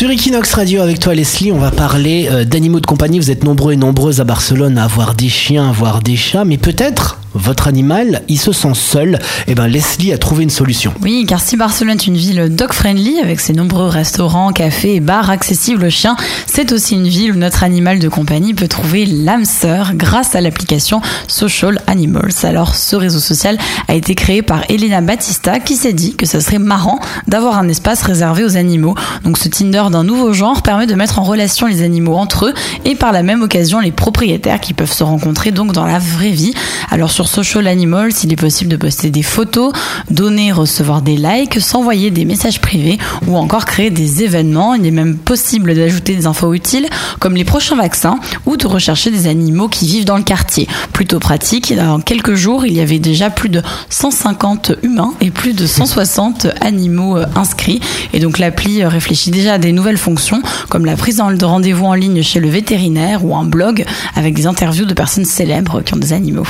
Sur Equinox Radio avec toi Leslie, on va parler euh, d'animaux de compagnie. Vous êtes nombreux et nombreuses à Barcelone à avoir des chiens, à avoir des chats, mais peut-être votre animal, il se sent seul. Et ben Leslie a trouvé une solution. Oui, car si Barcelone est une ville dog-friendly avec ses nombreux restaurants, cafés et bars accessibles aux chiens, c'est aussi une ville où notre animal de compagnie peut trouver l'âme sœur grâce à l'application Social Animals. Alors, ce réseau social a été créé par Elena Battista qui s'est dit que ce serait marrant d'avoir un espace réservé aux animaux. Donc, ce Tinder d'un nouveau genre permet de mettre en relation les animaux entre eux et par la même occasion les propriétaires qui peuvent se rencontrer donc dans la vraie vie. Alors, sur Social Animals, il est possible de poster des photos, donner, recevoir des likes, s'envoyer des messages privés ou encore créer des événements. Il est même possible d'ajouter des infos utiles comme les prochains vaccins ou de rechercher des animaux qui vivent dans le quartier. Plutôt pratique, en quelques jours, il y avait déjà plus de 150 humains et plus de 160 animaux euh, inscrits. Et donc l'appli euh, réfléchit déjà à des nouvelles fonctions, comme la prise de rendez-vous en ligne chez le vétérinaire ou un blog avec des interviews de personnes célèbres qui ont des animaux.